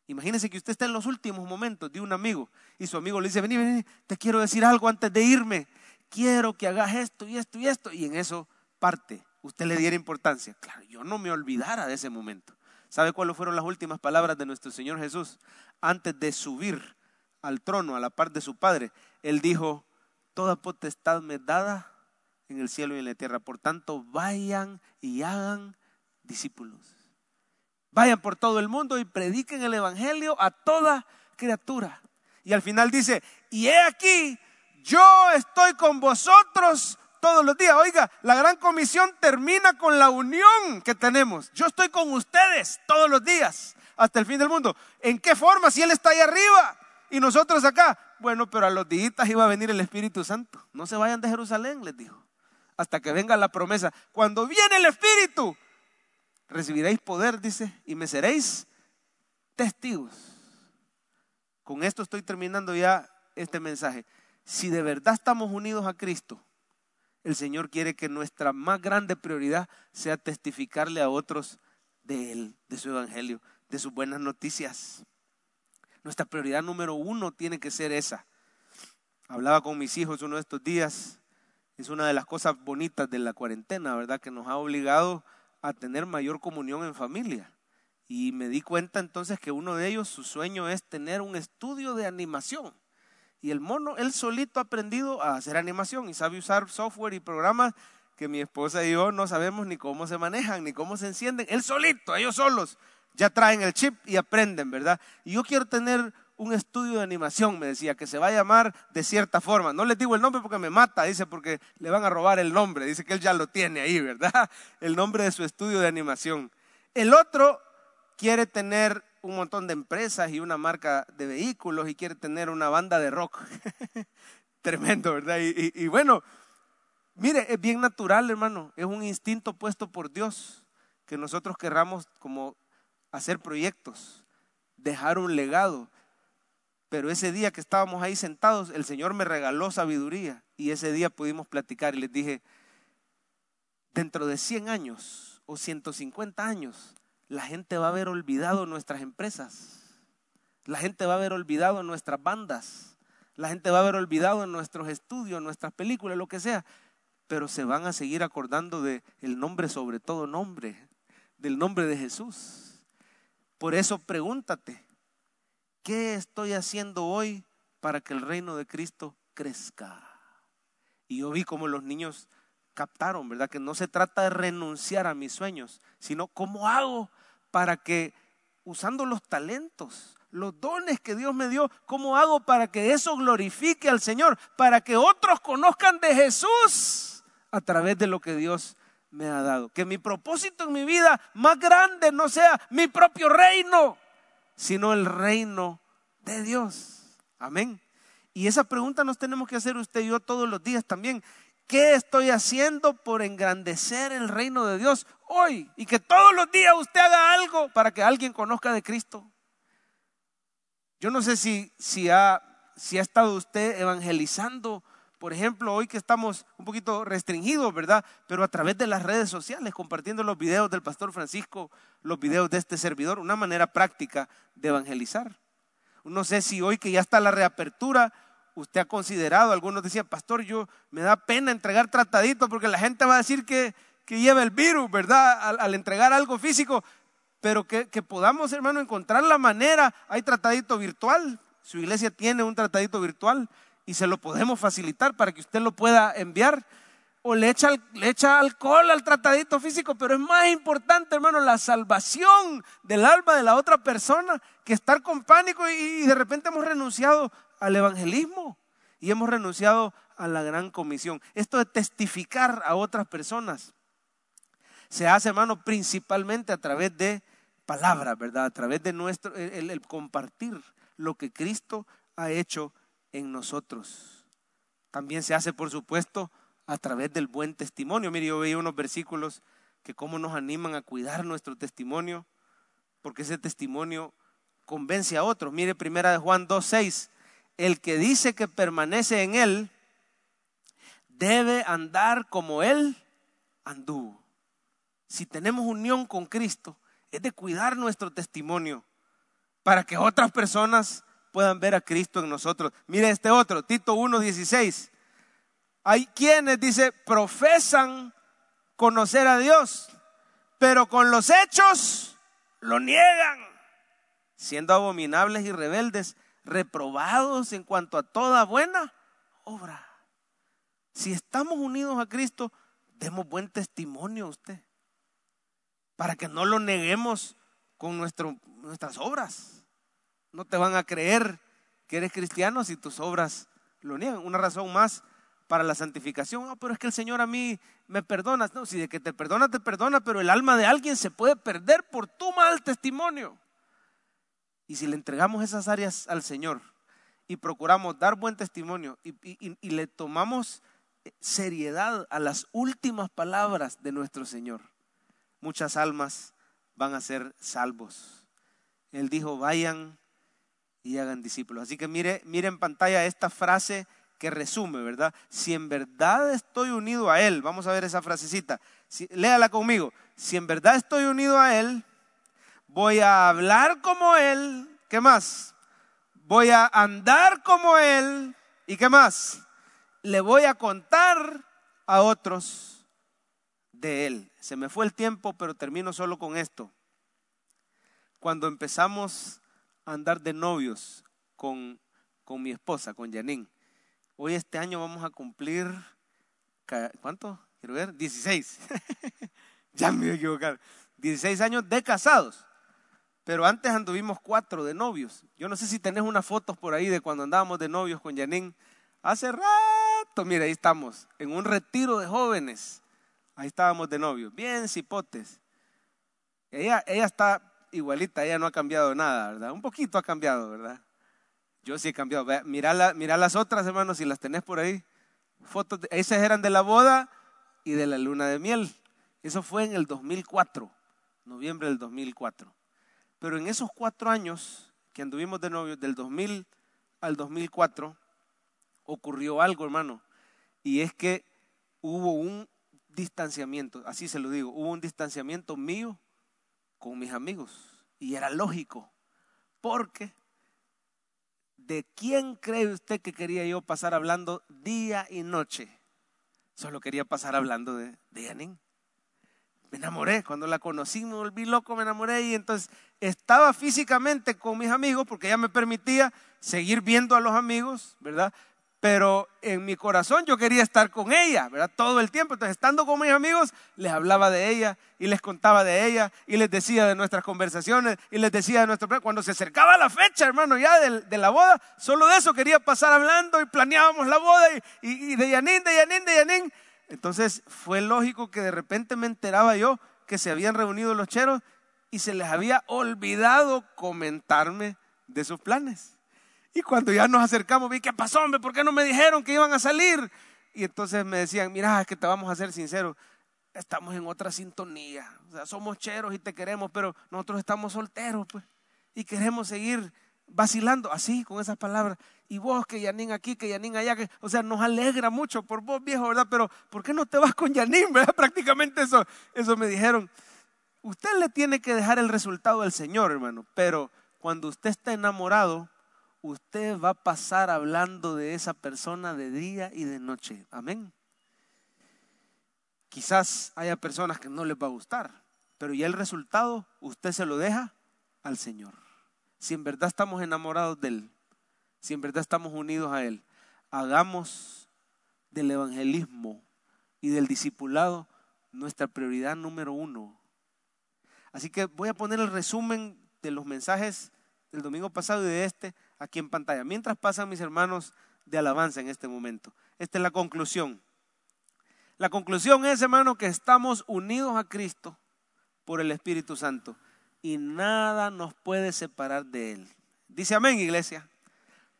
Imagínese que usted está en los últimos momentos de un amigo y su amigo le dice, vení, vení, te quiero decir algo antes de irme. Quiero que hagas esto y esto y esto. Y en eso parte. Usted le diera importancia. Claro, yo no me olvidara de ese momento. ¿Sabe cuáles fueron las últimas palabras de nuestro Señor Jesús? Antes de subir al trono a la par de su Padre, Él dijo, toda potestad me dada en el cielo y en la tierra. Por tanto, vayan y hagan discípulos. Vayan por todo el mundo y prediquen el Evangelio a toda criatura. Y al final dice, y he aquí, yo estoy con vosotros todos los días. Oiga, la gran comisión termina con la unión que tenemos. Yo estoy con ustedes todos los días hasta el fin del mundo. ¿En qué forma? Si Él está ahí arriba y nosotros acá. Bueno, pero a los días iba a venir el Espíritu Santo. No se vayan de Jerusalén, les dijo. Hasta que venga la promesa. Cuando viene el Espíritu, recibiréis poder, dice, y me seréis testigos. Con esto estoy terminando ya este mensaje. Si de verdad estamos unidos a Cristo, el Señor quiere que nuestra más grande prioridad sea testificarle a otros de Él, de su Evangelio, de sus buenas noticias. Nuestra prioridad número uno tiene que ser esa. Hablaba con mis hijos uno de estos días. Es una de las cosas bonitas de la cuarentena, ¿verdad? Que nos ha obligado a tener mayor comunión en familia. Y me di cuenta entonces que uno de ellos, su sueño es tener un estudio de animación. Y el mono, él solito ha aprendido a hacer animación y sabe usar software y programas que mi esposa y yo no sabemos ni cómo se manejan, ni cómo se encienden. Él solito, ellos solos, ya traen el chip y aprenden, ¿verdad? Y yo quiero tener un estudio de animación, me decía, que se va a llamar de cierta forma. No les digo el nombre porque me mata, dice, porque le van a robar el nombre. Dice que él ya lo tiene ahí, ¿verdad? El nombre de su estudio de animación. El otro quiere tener un montón de empresas y una marca de vehículos y quiere tener una banda de rock. Tremendo, ¿verdad? Y, bueno, mire, es bien natural, hermano. Es un instinto puesto por Dios que nosotros querramos como hacer proyectos, dejar un legado pero ese día que estábamos ahí sentados, el Señor me regaló sabiduría y ese día pudimos platicar y les dije, dentro de 100 años o 150 años, la gente va a haber olvidado nuestras empresas, la gente va a haber olvidado nuestras bandas, la gente va a haber olvidado nuestros estudios, nuestras películas, lo que sea, pero se van a seguir acordando de el nombre sobre todo nombre, del nombre de Jesús. Por eso pregúntate, ¿qué estoy haciendo hoy para que el reino de Cristo crezca? Y yo vi como los niños captaron, ¿verdad? Que no se trata de renunciar a mis sueños, sino cómo hago para que, usando los talentos, los dones que Dios me dio, ¿cómo hago para que eso glorifique al Señor? Para que otros conozcan de Jesús a través de lo que Dios me ha dado. Que mi propósito en mi vida más grande no sea mi propio reino, sino el reino de Dios. Amén. Y esa pregunta nos tenemos que hacer usted y yo todos los días también. ¿Qué estoy haciendo por engrandecer el reino de Dios hoy? Y que todos los días usted haga algo para que alguien conozca de Cristo. Yo no sé si, si, ha, si ha estado usted evangelizando por ejemplo, hoy que estamos un poquito restringidos, ¿verdad? Pero a través de las redes sociales, compartiendo los videos del pastor Francisco, los videos de este servidor, una manera práctica de evangelizar. No sé si hoy que ya está la reapertura, usted ha considerado, algunos decían, pastor, yo me da pena entregar trataditos porque la gente va a decir que, que lleva el virus, ¿verdad? Al, entregar algo físico, pero que, que, podamos, hermano, encontrar la manera. Hay tratadito virtual, su iglesia tiene un tratadito virtual y se lo podemos facilitar para que usted lo pueda enviar. O le echa, le echa alcohol al tratadito físico, pero es más importante, hermano, la salvación del alma de la otra persona que estar con pánico y, de repente hemos renunciado al evangelismo y hemos renunciado a la gran comisión. Esto de testificar a otras personas se hace, hermano, principalmente a través de palabras, ¿verdad? A través de nuestro, el compartir lo que Cristo ha hecho en nosotros. También se hace, por supuesto, a través del buen testimonio. Mire, yo veía unos versículos que cómo nos animan a cuidar nuestro testimonio, porque ese testimonio convence a otros. Mire, primera de Juan 2.6, el que dice que permanece en él, debe andar como él anduvo. Si tenemos unión con Cristo, es de cuidar nuestro testimonio para que otras personas puedan ver a Cristo en nosotros. Mire este otro, Tito 1.16. Hay quienes, dice, profesan conocer a Dios, pero con los hechos lo niegan, siendo abominables y rebeldes, reprobados en cuanto a toda buena obra. Si estamos unidos a Cristo, demos buen testimonio a usted, para que no lo neguemos con nuestras obras. No te van a creer que eres cristiano si tus obras lo niegan. Una razón más para la santificación. Ah, pero es que el Señor a mí me perdona. No, si de que te perdona, te perdona, pero el alma de alguien se puede perder por tu mal testimonio. Y si le entregamos esas áreas al Señor y procuramos dar buen testimonio y, le tomamos seriedad a las últimas palabras de nuestro Señor, muchas almas van a ser salvos. Él dijo, vayan y hagan discípulos. Así que mire, mire en pantalla esta frase que resume, ¿verdad? Si en verdad estoy unido a Él, vamos a ver esa frasecita, léala conmigo, si en verdad estoy unido a Él, voy a hablar como Él, ¿qué más? Voy a andar como Él ¿Y qué más? Le voy a contar a otros de él. Se me fue el tiempo, pero termino solo con esto. Cuando empezamos a andar de novios con, con mi esposa, con Janine, hoy este año vamos a cumplir, ¿cuánto? Quiero ver, 16. ya me voy a equivocar. 16 años de casados. Pero antes anduvimos cuatro de novios. Yo no sé si tenés unas fotos por ahí de cuando andábamos de novios con Janine. Hace rato, mira, ahí estamos, en un retiro de jóvenes. Ahí estábamos de novios, bien cipotes. Ella, ella está igualita, ella no ha cambiado nada, ¿verdad? Un poquito ha cambiado, ¿verdad? Yo sí he cambiado. Mira, las otras, hermanos, si las tenés por ahí. Fotos, esas eran de la boda y de la luna de miel. Eso fue en el 2004, noviembre del 2004. Pero en esos cuatro años que anduvimos de novios, del 2000 al 2004, ocurrió algo, hermano. Y es que hubo un distanciamiento, así se lo digo, hubo un distanciamiento mío con mis amigos. Y era lógico, porque ¿de quién cree usted que quería yo pasar hablando día y noche? Solo quería pasar hablando de, de Me enamoré, cuando la conocí me volví loco, me enamoré y entonces estaba físicamente con mis amigos porque ella me permitía seguir viendo a los amigos, ¿verdad? pero en mi corazón yo quería estar con ella, ¿verdad? Todo el tiempo. Entonces, estando con mis amigos, les hablaba de ella y les contaba de ella y les decía de nuestras conversaciones y les decía de nuestro... Cuando se acercaba la fecha, hermano, ya de, la boda, solo de eso quería pasar hablando y planeábamos la boda y, de Yanin, de Yanin, de Yanin. Entonces, fue lógico que de repente me enteraba yo que se habían reunido los cheros y se les había olvidado comentarme de sus planes. Y cuando ya nos acercamos, vi, ¿qué pasó, hombre? ¿Por qué no me dijeron que iban a salir? Y entonces me decían, mira, es que te vamos a ser sinceros, estamos en otra sintonía. O sea, somos cheros y te queremos, pero nosotros estamos solteros, pues. Y queremos seguir vacilando así, con esas palabras. Y vos, que Yanin aquí, que Yanin allá, que, o sea, nos alegra mucho por vos, viejo, ¿verdad? Pero, ¿por qué no te vas con Yanin, verdad? Prácticamente eso, eso me dijeron. Usted le tiene que dejar el resultado al Señor, hermano, pero cuando usted está enamorado, usted va a pasar hablando de esa persona de día y de noche. Amén. Quizás haya personas que no les va a gustar, pero ya el resultado usted se lo deja al Señor. Si en verdad estamos enamorados de Él, si en verdad estamos unidos a Él, hagamos del evangelismo y del discipulado nuestra prioridad número uno. Así que voy a poner el resumen de los mensajes del domingo pasado y de este aquí en pantalla, mientras pasan mis hermanos de alabanza en este momento. Esta es la conclusión. La conclusión es, hermano, que estamos unidos a Cristo por el Espíritu Santo y nada nos puede separar de Él. Dice amén, iglesia.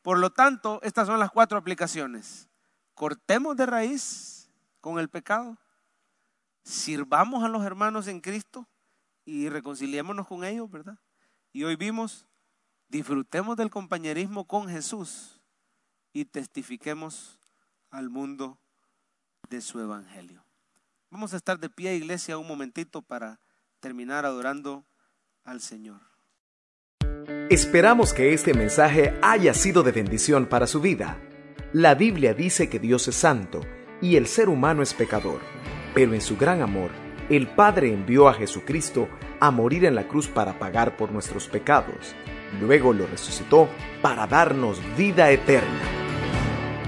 Por lo tanto, estas son las cuatro aplicaciones. Cortemos de raíz con el pecado, sirvamos a los hermanos en Cristo y reconciliémonos con ellos, ¿verdad? Y hoy vimos disfrutemos del compañerismo con Jesús y testifiquemos al mundo de su evangelio. Vamos a estar de pie, iglesia, un momentito para terminar adorando al Señor. Esperamos que este mensaje haya sido de bendición para su vida. La Biblia dice que Dios es santo y el ser humano es pecador, pero en su gran amor, el Padre envió a Jesucristo a morir en la cruz para pagar por nuestros pecados Luego lo resucitó para darnos vida eterna.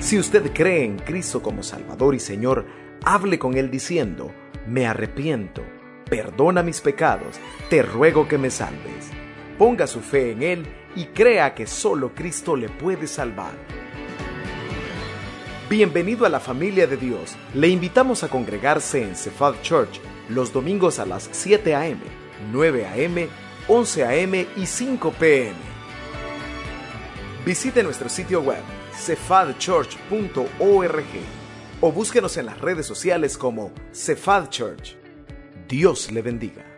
Si usted cree en Cristo como Salvador y Señor, hable con Él diciendo, me arrepiento, perdona mis pecados, te ruego que me salves. Ponga su fe en Él y crea que solo Cristo le puede salvar. Bienvenido a la familia de Dios. Le invitamos a congregarse en Cephal Church los domingos a las 7 a.m., 9 a.m. 11 a.m. y 5 p.m. Visite nuestro sitio web cefadchurch.org o búsquenos en las redes sociales como Cefad Church. Dios le bendiga.